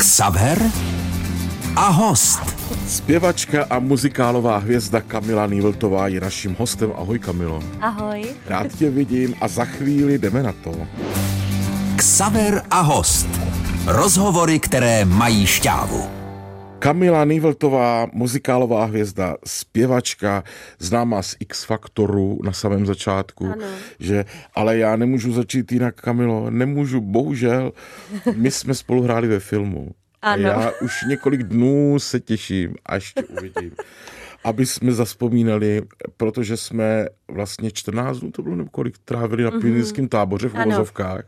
Xaver a host. Zpěvačka a muzikálová hvězda Kamila Nývltová je naším hostem. Ahoj Kamilo. Ahoj. Rád tě vidím a za chvíli jdeme na to. Xaver a host. Rozhovory, které mají šťávu. Kamila Nývltová, muzikálová hvězda, zpěvačka, známá z X Faktoru na samém začátku, Ano. že ale já nemůžu začít jinak, Kamilo, nemůžu, bohužel. My jsme spolu hráli ve filmu. Ano. Já už několik dnů se těším, až tě uvidím. Aby jsme zaspomínali, protože jsme vlastně 14 dnů, to bylo nebo kolik, trávili na pionýrském táboře v Mhm. Uvozovkách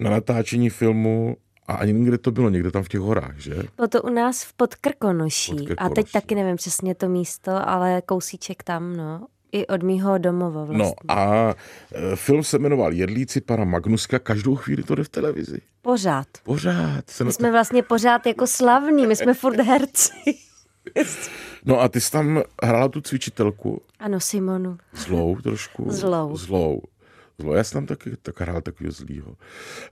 na natáčení filmu a ani někde to bylo, někde tam v těch horách, že? Bylo to u nás v Podkrkonoší. A teď taky nevím přesně to místo, ale kousíček tam, no. I od mýho domova vlastně. No a e, film se jmenoval Jedlíci pana Magnuska, každou chvíli to jde v televizi. Pořád. Pořád. Se My to... jsme vlastně pořád jako slavní, my jsme furt herci. No a ty jsi tam hrála tu cvičitelku, Ano, Simonu. zlou trošku. Zlou. Zlou. Zlou. Já jsem tam taky tak hrál takového zlýho.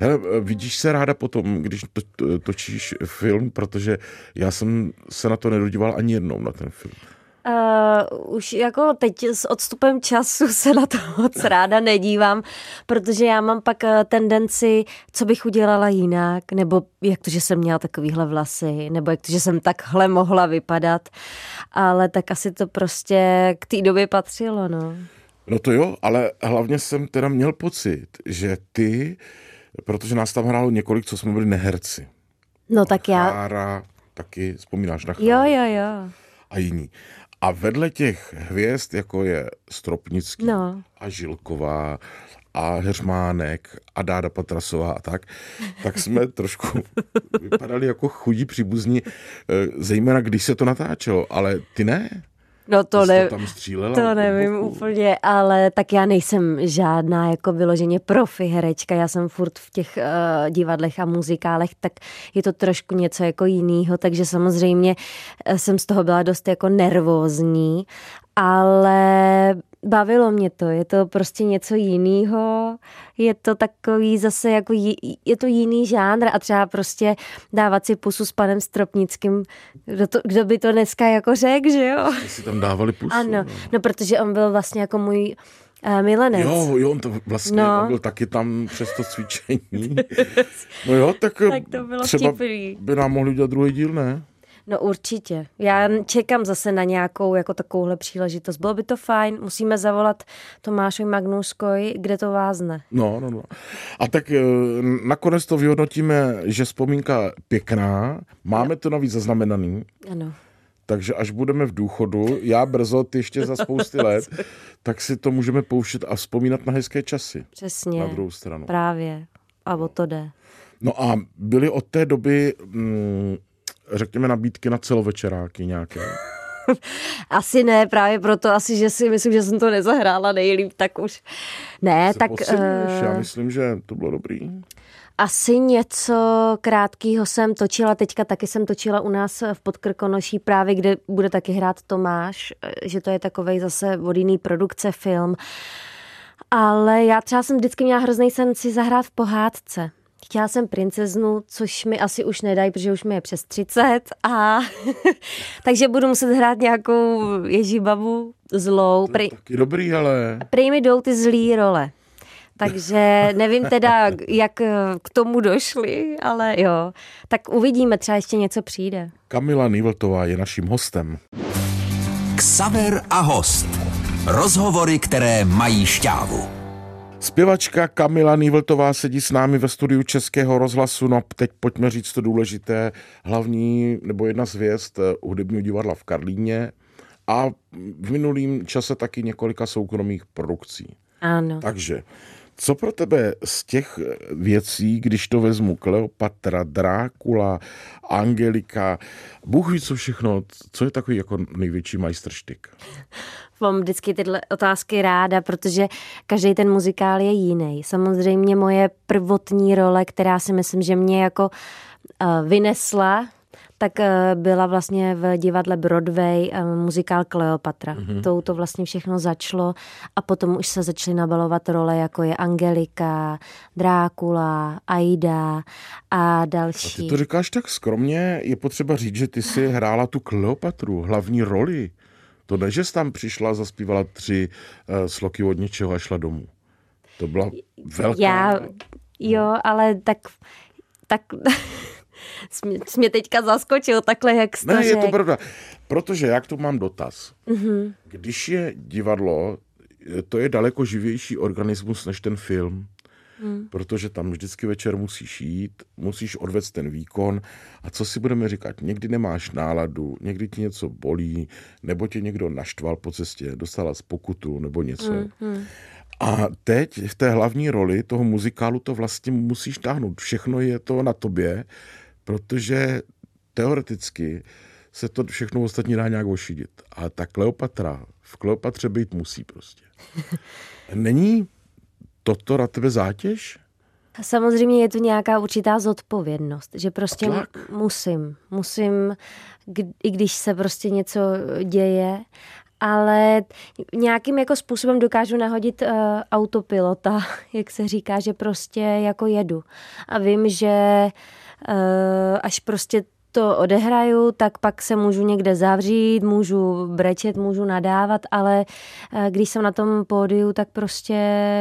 Hele, vidíš se ráda potom, když to, to, točíš film, protože já jsem se na to nedodíval ani jednou na ten film. Uh, už jako teď s odstupem času se na to moc ráda nedívám, protože já mám pak eh, tendenci, co bych udělala jinak, nebo jak to, že jsem měla takovýhle vlasy, nebo jak to, že jsem takhle mohla vypadat, ale tak asi to prostě k té době patřilo, no. No to jo, ale hlavně jsem teda měl pocit, že ty, protože nás tam hrálo několik, co jsme byli neherci. No tak já, Chára, taky vzpomínáš na Cháru jo, jo, jo. a jiní. A vedle těch hvězd, jako je Stropnický No. a Žilková a Heřmánek a Dáda Patrasová a tak, tak jsme trošku vypadali jako chudí příbuzní, eh, zejména když se to natáčelo, ale ty ne. No to ne, tam střílela To nevím boku. úplně, ale tak já nejsem žádná jako vyloženě profi herečka, já jsem furt v těch uh, divadlech a muzikálech, tak je to trošku něco jako jinýho, takže samozřejmě eh, jsem z toho byla dost jako nervózní, ale bavilo mě to, je to prostě něco jiného, je to takový zase jako, je to jiný žánr a třeba prostě dávat si pusu s panem Stropnickým, kdo, to, kdo by to dneska jako řekl, že jo? Ty si tam dávali pusu. Ano, no protože on byl vlastně jako můj uh, milenec. Jo, jo, on to vlastně No. on byl taky tam přes to cvičení. No jo, tak, Tak to bylo třeba vtipný. by nám mohli udělat druhý díl, ne? No určitě. Já čekám zase na nějakou jako takovouhle příležitost. Bylo by to fajn, musíme zavolat Tomášovi Magnuskoj, kde to vázne. No, no, no. A tak eh, nakonec to vyhodnotíme, že vzpomínka pěkná, máme to navíc zaznamenaný, Ano. takže až budeme v důchodu, já brzo, ty ještě za spousty let, tak si to můžeme pouštět a vzpomínat na hezké časy. Přesně. Na druhou stranu. Právě. A o to jde. No a byly od té doby, mm, řekněme, nabídky na celovečeráky nějaké. Asi ne, právě proto asi, že si myslím, že jsem to nezahrála nejlíp, tak už ne, Co tak podceňuješ? Já myslím, že to bylo dobrý. Asi něco krátkého jsem točila, teďka taky jsem točila u nás v Podkrkonoší právě, kde bude taky hrát Tomáš, eh, že to je takovej zase od jiný produkce film. Ale já třeba jsem vždycky měla hrozný sen si zahrát v pohádce. Chtěla jsem princeznu, což mi asi už nedají, protože už mi je přes 30 a takže budu muset hrát nějakou ježibabu zlou. Prej, Taky dobrý, ale... prej mi jdou ty zlý role. Takže nevím teda, jak eh, k tomu došli, ale jo. Tak uvidíme, třeba ještě něco přijde. Kamila Nývltová je naším hostem. Xaver a host. Rozhovory, které mají šťávu. Zpěvačka Kamila Nývltová sedí s námi ve studiu Českého rozhlasu. No teď pojďme říct to důležité. Hlavní nebo jedna z hvězd eh, hudebního divadla v Karlíně a v minulým čase taky několika soukromých produkcí. Ano. Takže, co pro tebe z těch eh, věcí, když to vezmu, Kleopatra, Drákula, Angelika, Bůh ví co všechno, co je takový jako největší majstrštyk? Mám vždycky tyhle otázky ráda, protože každý ten muzikál je jiný. Samozřejmě moje prvotní role, která si myslím, že mě jako uh, vynesla, tak eh, byla vlastně v divadle Broadway eh, muzikál Kleopatra. Mm-hmm. Tou to vlastně všechno začalo a potom už se začaly nabalovat role, jako je Angelika, Drákula, Aida a další. A ty to říkáš tak skromně, je potřeba říct, že ty si hrála tu Kleopatru, hlavní roli. To ne, že jsi tam přišla, zaspívala tři uh, sloky od něčeho a šla domů. To byla velká... Já, jo, ale tak, tak jsi mě teďka zaskočil takhle, jak jsi Ne, to je to řek. pravda. Protože jak tu mám dotaz. Mhm. Mm-hmm. Když je divadlo, to je daleko živější organismus než ten film. Hmm. Protože tam vždycky večer musíš jít, musíš odvést ten výkon a co si budeme říkat, někdy nemáš náladu, někdy ti něco bolí, nebo tě někdo naštval po cestě, dostala z pokutu nebo něco. Hmm. A teď v té hlavní roli toho muzikálu to vlastně musíš táhnout. Všechno je to na tobě, protože teoreticky se to všechno ostatní dá nějak ošidit. A ta Kleopatra, v Kleopatře být musí prostě. Není toto na tebe zátěž? Samozřejmě je to nějaká určitá zodpovědnost, že prostě tlak. musím, musím, i když se prostě něco děje, ale nějakým jako způsobem dokážu nahodit uh, autopilota, jak se říká, že prostě jako jedu. A vím, že uh, až prostě to odehraju, tak pak se můžu někde zavřít, můžu brečet, můžu nadávat, ale eh, když jsem na tom pódiu, tak prostě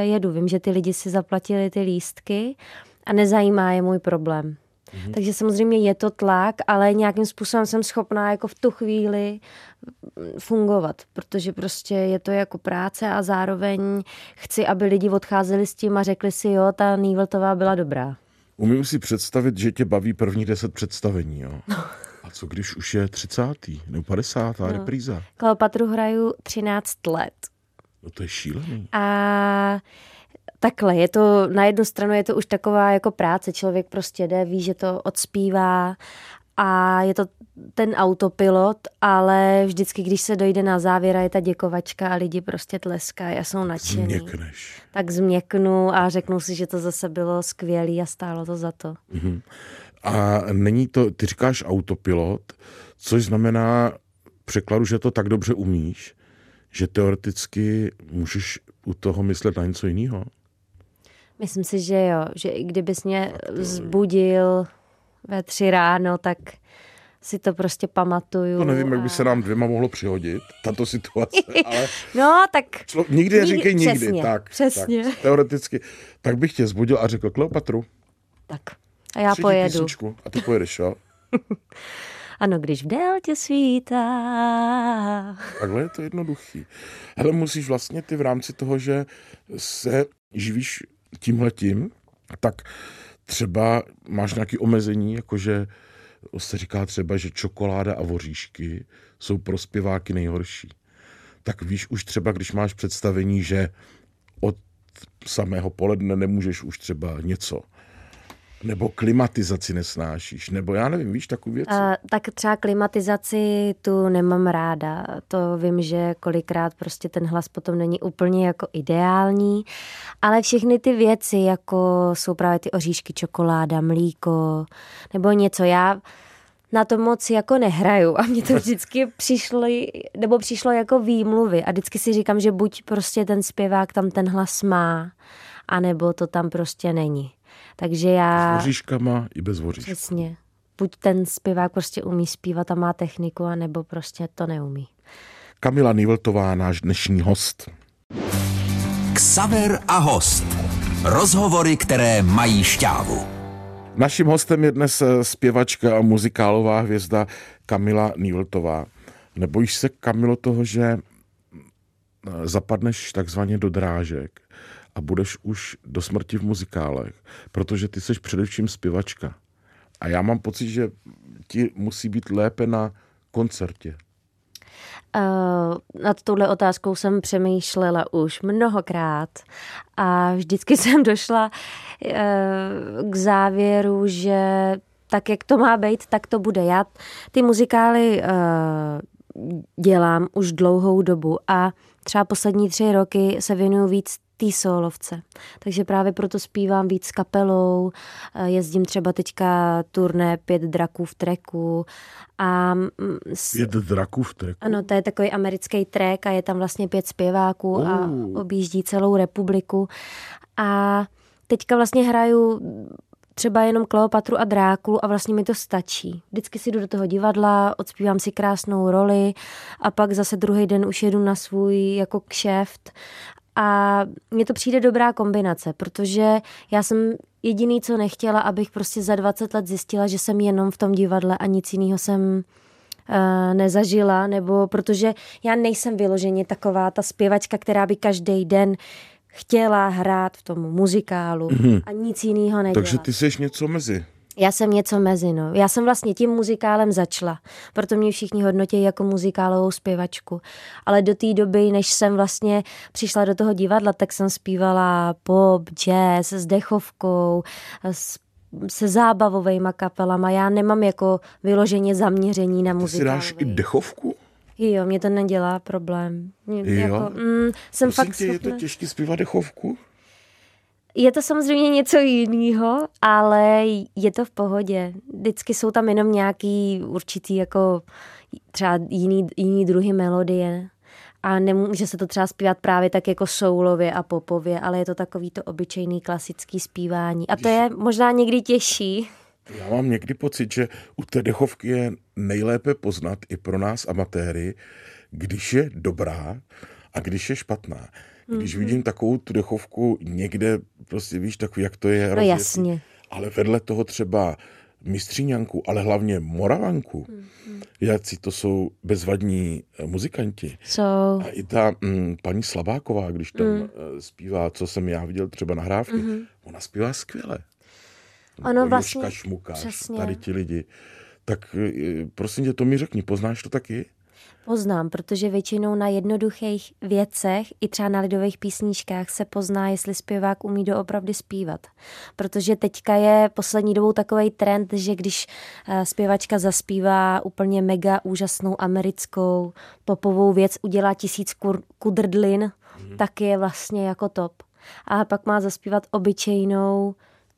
jedu. Vím, že ty lidi si zaplatili ty lístky a nezajímá je můj problém. Mm-hmm. Takže samozřejmě je to tlak, ale nějakým způsobem jsem schopná jako v tu chvíli fungovat, protože prostě je to jako práce a zároveň chci, aby lidi odcházeli s tím a řekli si, jo, ta Nýveltová byla dobrá. Umím si představit, že tě baví první deset představení, jo? A co když už je 30. nebo 50. No. repríza? Kleopatru hraju 13 let. No to je šílený. A takhle, je to, na jednu stranu je to už taková jako práce, člověk prostě jde, ví, že to odspívá a je to ten autopilot, ale vždycky, když se dojde na závěr je ta děkovačka a lidi prostě tleskají a jsou nadšení, Změkneš. tak změknu a řeknu si, že to zase bylo skvělé a stálo to za to. A není to, ty říkáš autopilot, což znamená překladu, že to tak dobře umíš, že teoreticky můžeš u toho myslet na něco jiného. Myslím si, že jo, že i kdybys mě zbudil ve tři ráno, tak si to prostě pamatuju. To nevím, jak by a- se nám dvěma mohlo přihodit, tato situace, ale No, tak člo, nikdy neříkej Nikdy- nikdy. přesně, tak, přesně. Tak, teoreticky. Tak bych tě zbudil a řekl Kleopatru, tak. A já přijdi pojedu. písničku a ty pojedeš, jo? Ano, když v déltě svítá. Takhle je to jednoduchý. Ale musíš vlastně ty v rámci toho, že se živíš tímhletím, tak třeba máš nějaké omezení, jakože se říká třeba, že čokoláda a voříšky jsou pro zpěváky nejhorší. Tak víš už třeba, když máš představení, že od samého poledne nemůžeš už třeba něco. Nebo klimatizaci nesnášíš, nebo já nevím, víš, takový věci. A, tak třeba klimatizaci tu nemám ráda. To vím, že kolikrát prostě ten hlas potom není úplně jako ideální, ale všechny ty věci, jako jsou právě ty oříšky, čokoláda, mlíko nebo něco, já na to moc jako nehraju a mně to vždycky přišlo, nebo přišlo jako výmluvy a vždycky si říkám, že buď prostě ten zpěvák tam ten hlas má, anebo to tam prostě není. Takže já... S voříškama i bez voříšků. Přesně. Buď ten zpěvák prostě umí zpívat a má techniku, anebo prostě to neumí. Kamila Nýveltová, náš dnešní host. Ksaver a host. Rozhovory, které mají šťávu. Naším hostem je dnes eh, zpěvačka a muzikálová hvězda Kamila Nýveltová. Nebojíš se, Kamilo, toho, že eh, zapadneš takzvaně do drážek a budeš už do smrti v muzikálech, protože ty jsi především zpěvačka. A já mám pocit, že ti musí být lépe na koncertě. Uh, nad touhle otázkou jsem přemýšlela už mnohokrát a vždycky jsem došla uh, k závěru, že tak, jak to má být, tak to bude. Já ty muzikály uh, dělám už dlouhou dobu a třeba poslední tři roky se věnuju víc té solovce. Takže právě proto zpívám víc s kapelou, eh, jezdím třeba teďka turné Pět draků v treku a... Mm, pět draků v treku? Ano, to je takový americký trek a je tam vlastně pět zpěváků uh. a objíždí celou republiku a teďka vlastně hraju třeba jenom Kleopatru a Drákulu a vlastně mi to stačí. Vždycky si jdu do toho divadla, odspívám si krásnou roli a pak zase druhý den už jedu na svůj jako kšeft a mně to přijde dobrá kombinace, protože já jsem jediný, co nechtěla, abych prostě za 20 let zjistila, že jsem jenom v tom divadle a nic jiného jsem uh, nezažila, nebo protože já nejsem vyloženě taková ta zpěvačka, která by každý den chtěla hrát v tom muzikálu mm-hmm. a nic jiného nedělat. Takže ty jsi něco mezi. Já jsem něco mezi, no. Já jsem vlastně tím muzikálem začala, proto mě všichni hodnotí jako muzikálovou zpěvačku. Ale do té doby, než jsem vlastně přišla do toho divadla, tak jsem zpívala pop, jazz s dechovkou, s se zábavovými kapelama. Já nemám jako vyloženě zaměření na muziku. Ty si dáš i dechovku? Jo, mě to nedělá problém. Mě, jo? Jako, mm, jsem Prosím fakt tě, je to těžké zpívat dechovku? Je to samozřejmě něco jiného, ale je to v pohodě. Vždycky jsou tam jenom nějaký určitý jako třeba jiný, jiný druhy melodie. A nemůže se to třeba zpívat právě tak jako soulově a popově, ale je to takový to obyčejný klasický zpívání. A to je možná někdy těžší. Já mám někdy pocit, že u té dechovky je nejlépe poznat i pro nás amatéry, když je dobrá a když je špatná. Když mm-hmm. vidím takovou tu dechovku někde, prostě víš, takový, jak to je. No jasně. Ale vedle toho třeba mistříňanku, ale hlavně moravanku, mm-hmm. jací to jsou bezvadní eh, muzikanti. So. A i ta mm, paní Slabáková, když tam mm. zpívá, co jsem já viděl třeba nahrávky, mm-hmm. ona zpívá skvěle. Ono vlastně, Šmukáš, přesně. tady ti lidi. Tak eh, prosím tě, to mi řekni, poznáš to taky? Poznám, protože většinou na jednoduchých věcech i třeba na lidových písničkách se pozná, jestli zpěvák umí doopravdy zpívat. Protože teďka je poslední dobou takový trend, že když eh, zpěvačka zaspívá úplně mega úžasnou americkou popovou věc, udělá tisíc kudrdlin, mm. tak je vlastně jako top. A pak má zaspívat obyčejnou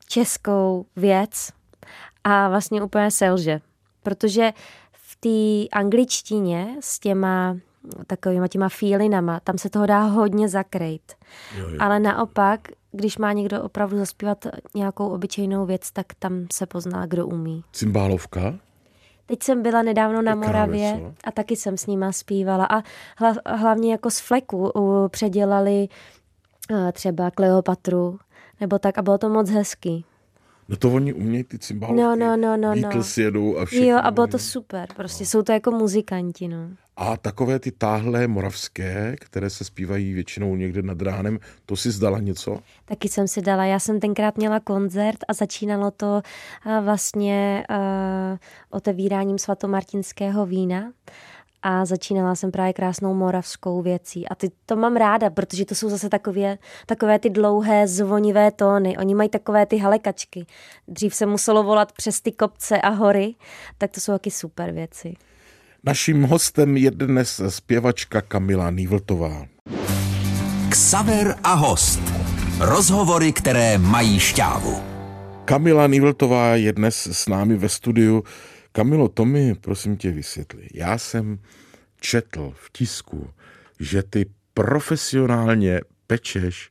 českou věc a vlastně úplně selže. Protože té angličtině s těma takovýma těma feelinama, tam se toho dá hodně zakrejt. Jo, jo. Ale naopak, když má někdo opravdu zaspívat nějakou obyčejnou věc, tak tam se pozná, kdo umí. Cymbálovka? Teď jsem byla nedávno na Moravě a taky jsem s nima zpívala. A hlavně jako z fleku předělali eh, třeba Kleopatru, nebo tak a bylo to moc hezký. No to oni umějí ty cymbálovky. No, no, no, no. Beatles no. jedou a všechno. Jo, a bylo to super. Prostě no. jsou to jako muzikanti, no. A takové ty táhlé moravské, které se zpívají většinou někde nad ránem, to si zdala něco? Taky jsem si dala. Já jsem tenkrát měla koncert a začínalo to vlastně uh, otevíráním svatomartinského vína a začínala jsem právě krásnou moravskou věcí. A ty to mám ráda, protože to jsou zase takové, takové ty dlouhé zvonivé tóny. Oni mají takové ty halekačky. Dřív se muselo volat přes ty kopce a hory, tak to jsou taky super věci. Naším hostem je dnes zpěvačka Kamila Nývltová. Ksaver a host. Rozhovory, které mají šťávu. Kamila Nývltová je dnes s námi ve studiu. Kamilo, to mi prosím tě vysvětli. Já jsem četl v tisku, že ty profesionálně pečeš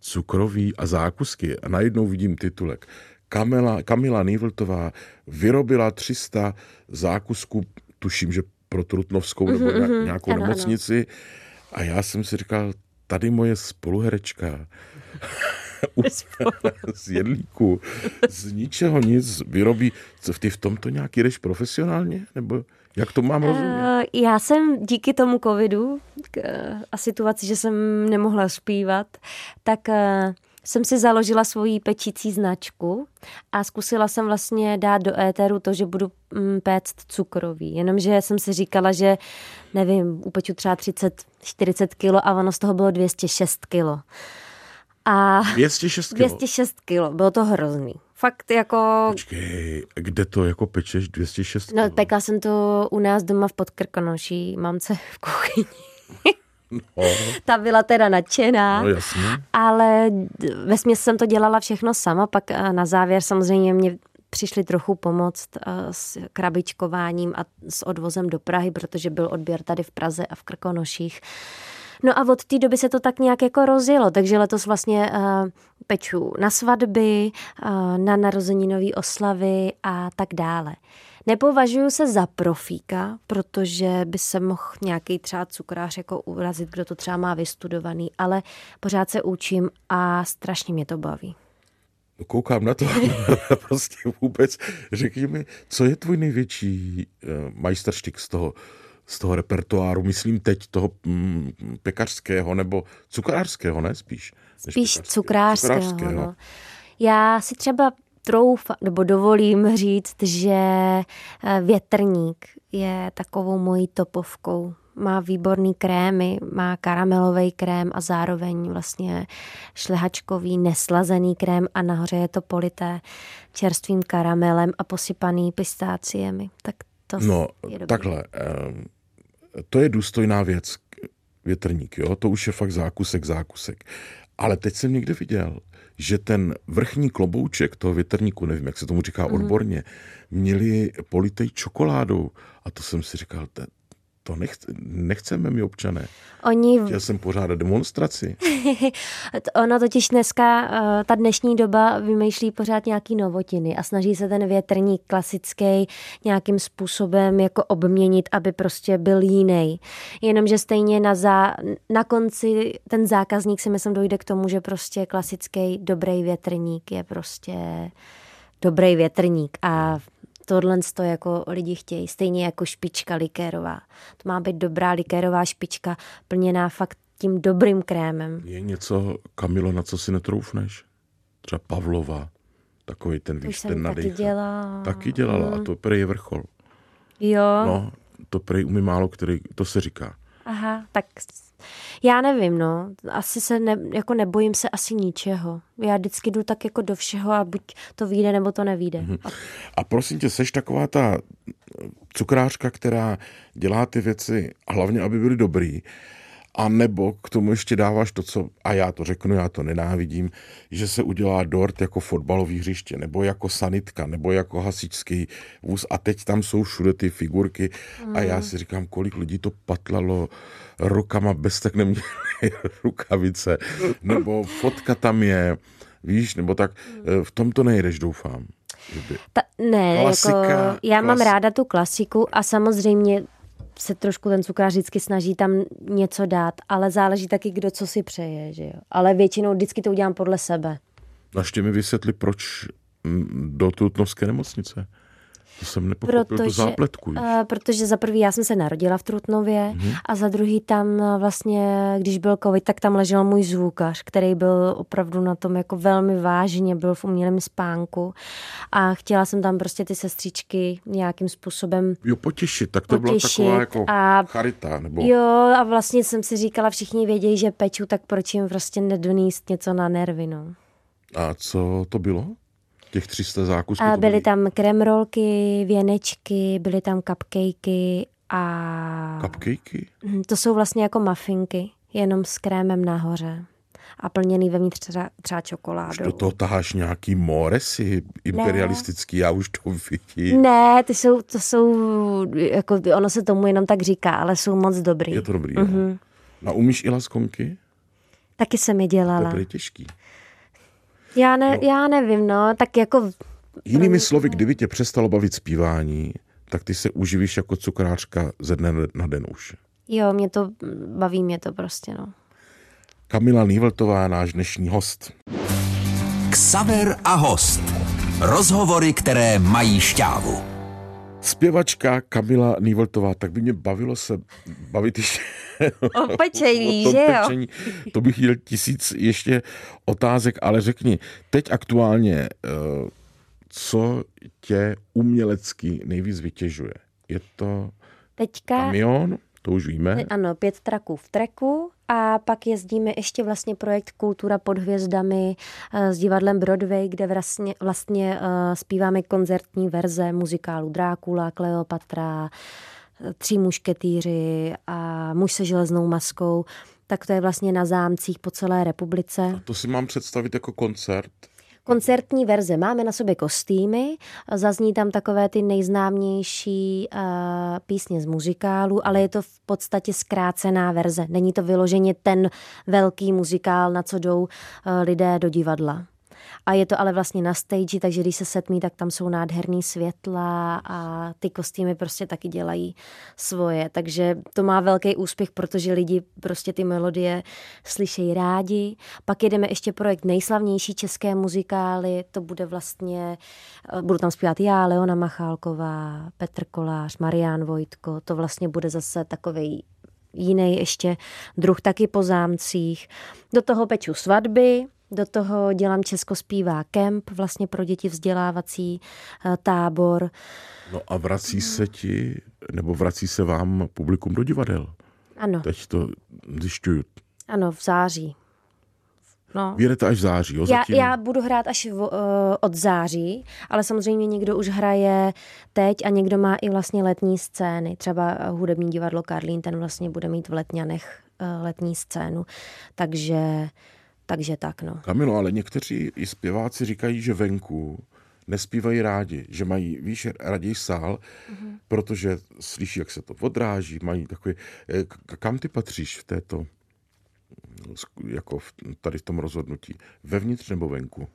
cukroví a zákusky a najednou vidím titulek. Kamila, Kamila Nývltová vyrobila 300 zákusků, tuším, že pro Trutnovskou nebo mm-hmm, nějakou ano, nemocnici. Ano. A já jsem si říkal, tady moje spoluherečka z jedlíku, z ničeho nic vyrobí. Co ty v tomto nějaký jdeš profesionálně? Nebo jak to mám rozumět? Uh, já jsem díky tomu covidu a situaci, že jsem nemohla zpívat, tak uh, jsem si založila svoji pečící značku a zkusila jsem vlastně dát do éteru to, že budu mm, péct cukrový. Jenomže jsem si říkala, že nevím, upeču třeba 30-40 kilo a ono z toho bylo 206 kilo. A 206 kilo? 206 kilo, bylo to hrozný. Fakt jako... Počkej, kde to jako pečeš 206 kilo? No, pekla jsem to u nás doma v Podkrkonoší, mamce v kuchyni. No, Ta byla teda nadšená. no jasně. Ale ve jsem to dělala všechno sama, pak eh, na závěr samozřejmě mě přišli trochu pomoct eh, s krabičkováním a s odvozem do Prahy, protože byl odběr tady v Praze a v Krkonoších. No a od té doby se to tak nějak jako rozjelo, takže letos vlastně uh, peču na svatby, uh, na narozeninové oslavy a tak dále. Nepovažuji se za profíka, protože by se mohl nějaký třeba cukrář jako urazit, kdo to třeba má vystudovaný, ale pořád se učím a strašně mě to baví. Koukám na to, prostě vůbec. Řekni mi, co je tvůj největší uh, majsterštik z toho, z toho repertoáru, myslím teď toho mm, pekařského nebo cukrářského, ne spíš? Spíš cukrářského. cukrářského. No. Já si třeba troufa, nebo dovolím říct, že eh, větrník je takovou mojí topovkou. Má výborný krémy, má karamelový krém a zároveň vlastně šlehačkový neslazený krém a nahoře je to polité čerstvým karamelem a posypaný pistáciemi. Tak to No, je dobrý. takhle. ehm, To je důstojná věc, větrník, jo? To už je fakt zákusek, zákusek. Ale teď jsem někde viděl, že ten vrchní klobouček toho větrníku, nevím, jak se tomu říká Mhm. odborně, měli politej čokoládou. A to jsem si říkal, to, to nechce, nechceme my občané. Oni Chtěl jsem pořádat demonstraci. Ona totiž dneska, eh, ta dnešní doba vymýšlí pořád nějaký novotiny a snaží se ten větrník klasický nějakým způsobem jako obměnit, aby prostě byl jiný. Jenomže stejně na, zá, na konci ten zákazník si myslím dojde k tomu, že prostě klasický dobrý větrník je prostě dobrý větrník a tohle to jako lidi chtějí, stejně jako špička likérová. To má být dobrá likérová špička, plněná fakt tím dobrým krémem. Je něco, Kamilo, na co si netroufneš? Třeba Pavlova, takový ten, To víš, ten taky dělala. Taky dělala a to prej je vrchol. Jo, No, to prej umí málo který, to se říká. aha, tak já nevím, no. Asi se ne, jako nebojím se asi ničeho. Já vždycky jdu tak jako do všeho a buď to vyjde, nebo to nevíde. Mhm. A A prosím tě, seš taková ta cukrářka, která dělá ty věci hlavně, aby byly dobrý, a nebo k tomu ještě dáváš to, co, a já to řeknu, já to nenávidím, že se udělá dort jako fotbalový hřiště, nebo jako sanitka, nebo jako hasičský vůz a teď tam jsou všude ty figurky. A já si říkám, kolik lidí to patlalo rukama, bez tak neměli rukavice, nebo fotka tam je, víš, nebo tak eh, v tom to nejdeš, doufám. Ta, ne, Klasika, jako, já mám klas- ráda tu klasiku a samozřejmě se trošku ten cukrář vždycky snaží tam něco dát, ale záleží taky, kdo co si přeje, že jo. Ale většinou vždycky to udělám podle sebe. A ještě mi vysvětli, proč do Trutnovské nemocnice. To jsem nepochopil, Protože, zápletku. víš. uh, protože za prvý já jsem se narodila v Trutnově mm-hmm. a za druhý tam eh, vlastně, když byl covid, tak tam ležel můj zvukař, který byl opravdu na tom jako velmi vážně, byl v umělém spánku a chtěla jsem tam prostě ty sestřičky nějakým způsobem Jo, potěšit, tak to byla taková jako a- charita, nebo Jo, a vlastně jsem si říkala, všichni vědějí, že peču, tak proč jim prostě nedoníst něco na nervy, no. a co to bylo? Těch 300 zákusků? A byly tam kremrolky, věnečky, byly tam cupcakey a... Cupcakey? Hm, To jsou vlastně jako mafinky, jenom s krémem nahoře. A plněný vevnitř třeba, třeba čokoládou. Do toho taháš nějaký moresy imperialistický, já už to vidím. Ne, ty jsou, to jsou, jako ono se tomu jenom tak říká, ale jsou moc dobrý. Je to dobrý, mm-hmm. A umíš i laskonky? Taky jsem je To je dělala. těžký. Já, ne, já nevím, no, tak jako Jinými slovy, kdyby tě přestalo bavit zpívání, tak ty se uživíš jako cukrářka ze dne na den už. jo, mě to, baví mě to prostě, no. Kamila Nývltová, náš dnešní host. Ksaver a host. Rozhovory, které mají šťávu. Zpěvačka Kamila Nývltová, tak by mě bavilo se bavit ještě O pečení, o tom že jo? pečení. To bych měl tisíc ještě otázek, ale řekni, teď aktuálně, eh, co tě umělecky nejvíc vytěžuje? Je to Teďka, kamion, to už víme. ano, pět traků v treku a pak jezdíme ještě vlastně projekt Kultura pod hvězdami eh, s divadlem Broadway, kde vlastně, vlastně zpíváme koncertní verze muzikálu Drákula, Kleopatra, Tři mušketýři a muž se železnou maskou, tak to je vlastně na zámcích po celé republice. A to si mám představit jako koncert? koncertní verze. Máme na sobě kostýmy, zazní tam takové ty nejznámější uh, písně z muzikálu, ale je to v podstatě zkrácená verze. Není to vyloženě ten velký muzikál, na co jdou uh, lidé do divadla. A je to ale vlastně na stage, takže když se setmí, tak tam jsou nádherný světla a ty kostýmy prostě taky dělají svoje. Takže to má velký úspěch, protože lidi prostě ty melodie slyšejí rádi. Pak jedeme ještě projekt nejslavnější české muzikály, to bude vlastně, eh, budu tam zpívat já, Leona Machálková, Petr Kolář, Marián Vojtko, to vlastně bude zase takový jiný ještě druh taky po zámcích. Do toho peču svatby, do toho dělám Česko zpívá kemp, vlastně pro děti vzdělávací eh, tábor. No a vrací se ti, nebo vrací se vám publikum do divadel? Ano. Teď to zjišťuju. Ano, v září. No. Vyjedete až v září, jo? Já, já budu hrát až v, uh, od září, ale samozřejmě někdo už hraje teď a někdo má i vlastně letní scény. Třeba hudební divadlo Karlín, ten vlastně bude mít v Letňanech uh, letní scénu. Takže takže tak, no. Kamilo, ale někteří i zpěváci říkají, že venku nespívají rádi, že mají, víš, raději sál, mm-hmm. protože slyší, jak se to odráží, mají takový... Eh, kam ty patříš v této, jako v, tady v tom rozhodnutí? Vevnitř nebo venku?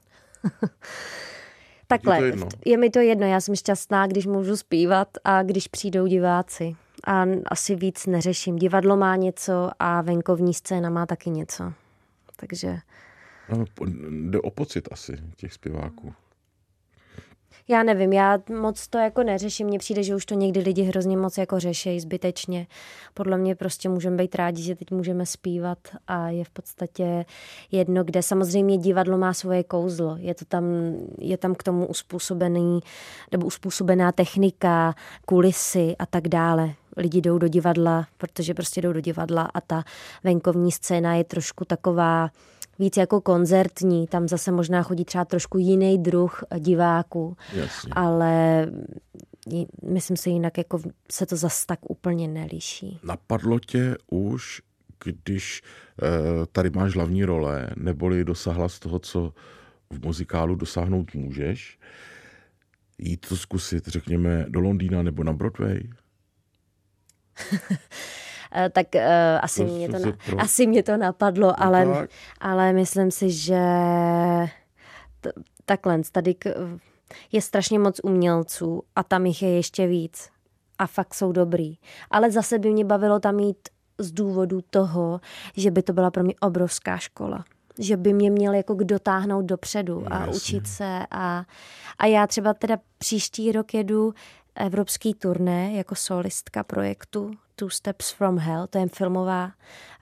Takhle, je, je mi to jedno, já jsem šťastná, když můžu zpívat a když přijdou diváci. A asi víc neřeším. Divadlo má něco a venkovní scéna má taky něco. Takže... No, jde o pocit asi těch zpěváků. Já nevím, já moc to jako neřeším. Mně přijde, že už to někdy lidi hrozně moc jako řešejí zbytečně. Podle mě prostě můžeme být rádi, že teď můžeme zpívat a je v podstatě jedno, kde samozřejmě divadlo má svoje kouzlo. Je, to tam, je tam k tomu uspůsobený, nebo uspůsobená technika, kulisy a tak dále lidi jdou do divadla, protože prostě jdou do divadla a ta venkovní scéna je trošku taková víc jako koncertní, tam zase možná chodí třeba trošku jiný druh diváků, Jasně. ale myslím si jinak, jako se to zase tak úplně neliší. Napadlo tě už, když e, tady máš hlavní role, neboli dosáhla z toho, co v muzikálu dosáhnout můžeš, jít to zkusit, řekněme, do Londýna nebo na Broadway? Eh, tak uh, asi, mě to na, asi mě to napadlo, no ale, tak. ale myslím si, že t- takhle, tady k, je strašně moc umělců a tam jich je ještě víc a fakt jsou dobrý. Ale zase by mě bavilo tam jít z důvodu toho, že by to byla pro mě obrovská škola že by mě měl jako kdo táhnout dopředu a Jasně. učit se a, a já třeba teda příští rok jedu evropský turné jako solistka projektu Two Steps from Hell, to je filmová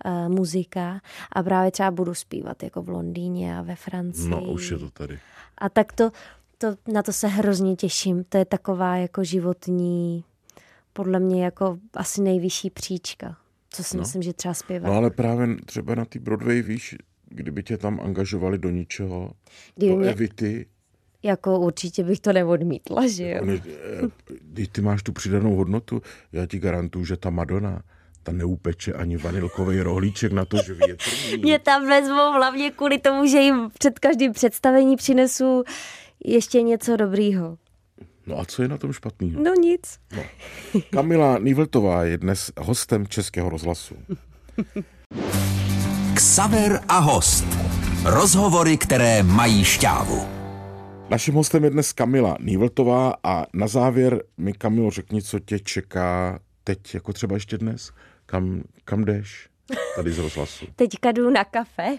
uh, muzika a právě třeba budu zpívat jako v Londýně a ve Francii. No už je to tady. A tak to, to, na to se hrozně těším. To je taková jako životní, podle mě jako asi nejvyšší příčka, co si no. myslím, že třeba zpívat. No ale právě třeba na ty Broadway, víš, kdyby tě tam angažovali do ničeho, do mě... Evity, jako určitě bych to neodmítla, že jo. Jako když ty máš tu přidanou hodnotu, já ti garantuju, že ta Madonna, ta neupeče ani vanilkový rohlíček na to, že větrný. Mě tam vezmou hlavně kvůli tomu, že jim před každým představení přinesu ještě něco dobrýho. No a co je na tom špatného? No nic. No. Kamila Nývltová je dnes hostem Českého rozhlasu. Ksaver a host. Rozhovory, které mají šťávu. Naším hostem je dnes Kamila Nývltová a na závěr mi Kamilo řekni, co tě čeká teď, jako třeba ještě dnes. Kam, kam jdeš tady z rozhlasu? Teďka jdu na kafe.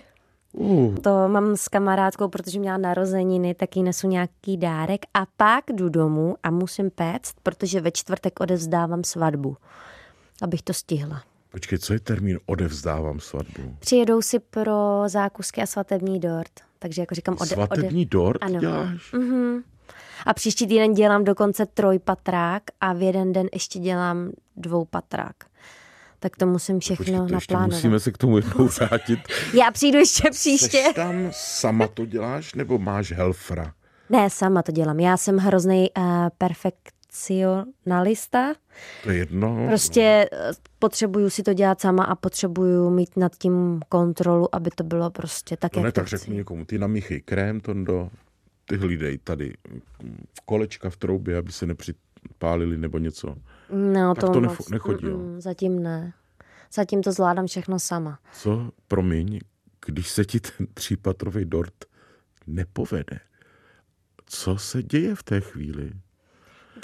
Uh. To mám s kamarádkou, protože měla narozeniny, tak jí nesu nějaký dárek a pak jdu domů a musím péct, protože ve čtvrtek odevzdávám svatbu, abych to stihla. Počkej, co je termín odevzdávám svatbu? Přijedou si pro zákusky a svatební dort. Takže jako říkám... Ode, Svatební dort ano. děláš? Mm-hmm. A příští týden dělám dokonce trojpatrák a v jeden den ještě dělám dvoupatrák. Tak to musím všechno Počkej, to naplánovat. musíme se k tomu jednou vrátit. Já přijdu ještě příště. Seš tam sama to děláš nebo máš helfra? Ne, sama to dělám. Já jsem hrozný uh, perfekt perfekcionalista. To je jedno. Prostě eh, potřebuju si to dělat sama a potřebuju mít nad tím kontrolu, aby to bylo prostě tak, To jak ne, to tak řekni někomu, ty namíchej krém, Tondo, ty hlídej tady kolečka v troubě, aby se nepřipálili nebo něco. No, Tak to moc- nefo- nechodí, jo? mm, Zatím ne. Zatím to zvládám všechno sama. Co, promiň, když se ti ten třípatrový dort nepovede, co se děje v té chvíli?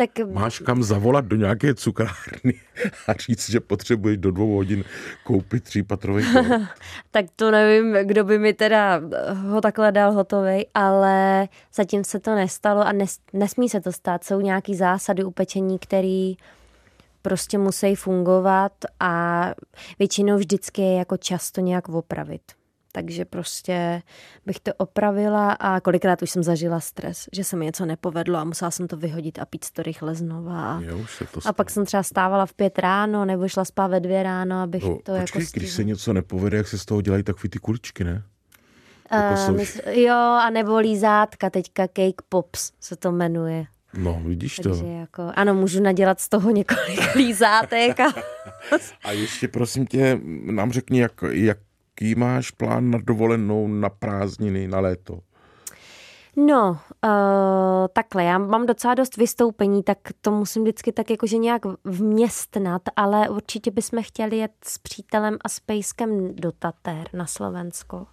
Tak Máš kam zavolat do nějaké cukrárny a říct, že potřebuješ do dvou hodin koupit třípatrový? Tak to nevím, kdo by mi teda ho takhle dal hotovej, ale zatím se to nestalo a nes, nesmí se to stát. Jsou nějaký zásady upečení, které prostě musí fungovat a většinou vždycky je jako často nějak opravit. Takže prostě bych to opravila a kolikrát už jsem zažila stres, že se mi něco nepovedlo a musela jsem to vyhodit a pít to rychle znova. A, Jo, už se to a pak jsem třeba stávala v pět ráno nebo šla spát ve dvě ráno, abych No, to počkej, jako když stihla. se něco nepovede, jak se z toho dělají takový ty kuličky, ne? Jako Uh, jsou- mysl, jo, a nebo lízátka, teďka Cake Pops se to jmenuje. No, vidíš to. Takže jako, ano, můžu nadělat z toho několik lízátek. A, A ještě prosím tě, nám řekni, jak, jaký máš plán na dovolenou, na prázdniny, na léto? no, uh, takhle, já mám docela dost vystoupení, tak to musím vždycky tak jakože nějak vměstnat, ale určitě bychom chtěli jet s přítelem a s pejskem do Tater na Slovensko.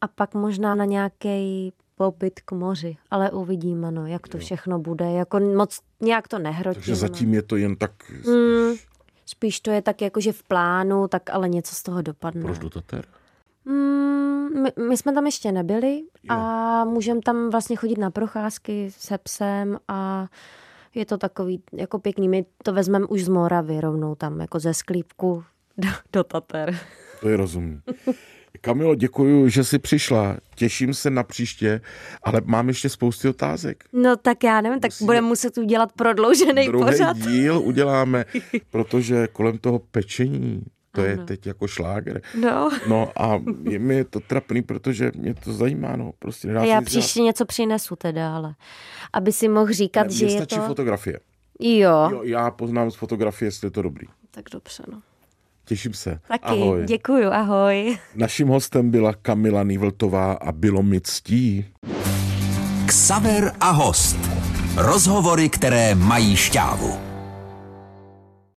A pak možná na nějaký pobyt k moři, ale uvidíme, no, jak to všechno bude. Jako moc nějak to nehrotím. Takže zatím je to jen tak, Mm, spíš to je tak jakože v plánu, tak ale něco z toho dopadne. proč do Tater? Mm, my, my jsme tam ještě nebyli a můžeme tam vlastně chodit na procházky se psem a je to takový jako pěkný. My to vezmeme už z Moravy rovnou tam, jako ze sklípku do, do Tater. To je rozumný. Kamilo, děkuji, že jsi přišla. Těším se na příště, ale mám ještě spousty otázek. No tak já nevím, tak Musíme- budeme muset udělat prodloužený Druhý pořad. díl uděláme, protože kolem toho pečení, to je Ano. teď jako šláger. No. No a je mi to trapný, protože mě to zajímá, no. Prostě A já dělat. příště něco přinesu teda, ale aby si mohl říkat, Ne, že je stačí to... fotografie. Jo. Jo, já poznám z fotografie, jestli je to dobrý. Tak dobře, no. Těším se. Taky, Ahoj. děkuju, ahoj. Naším hostem byla Kamila Nývltová a bylo mi ctí. Ksaver a host. Rozhovory, které mají šťávu.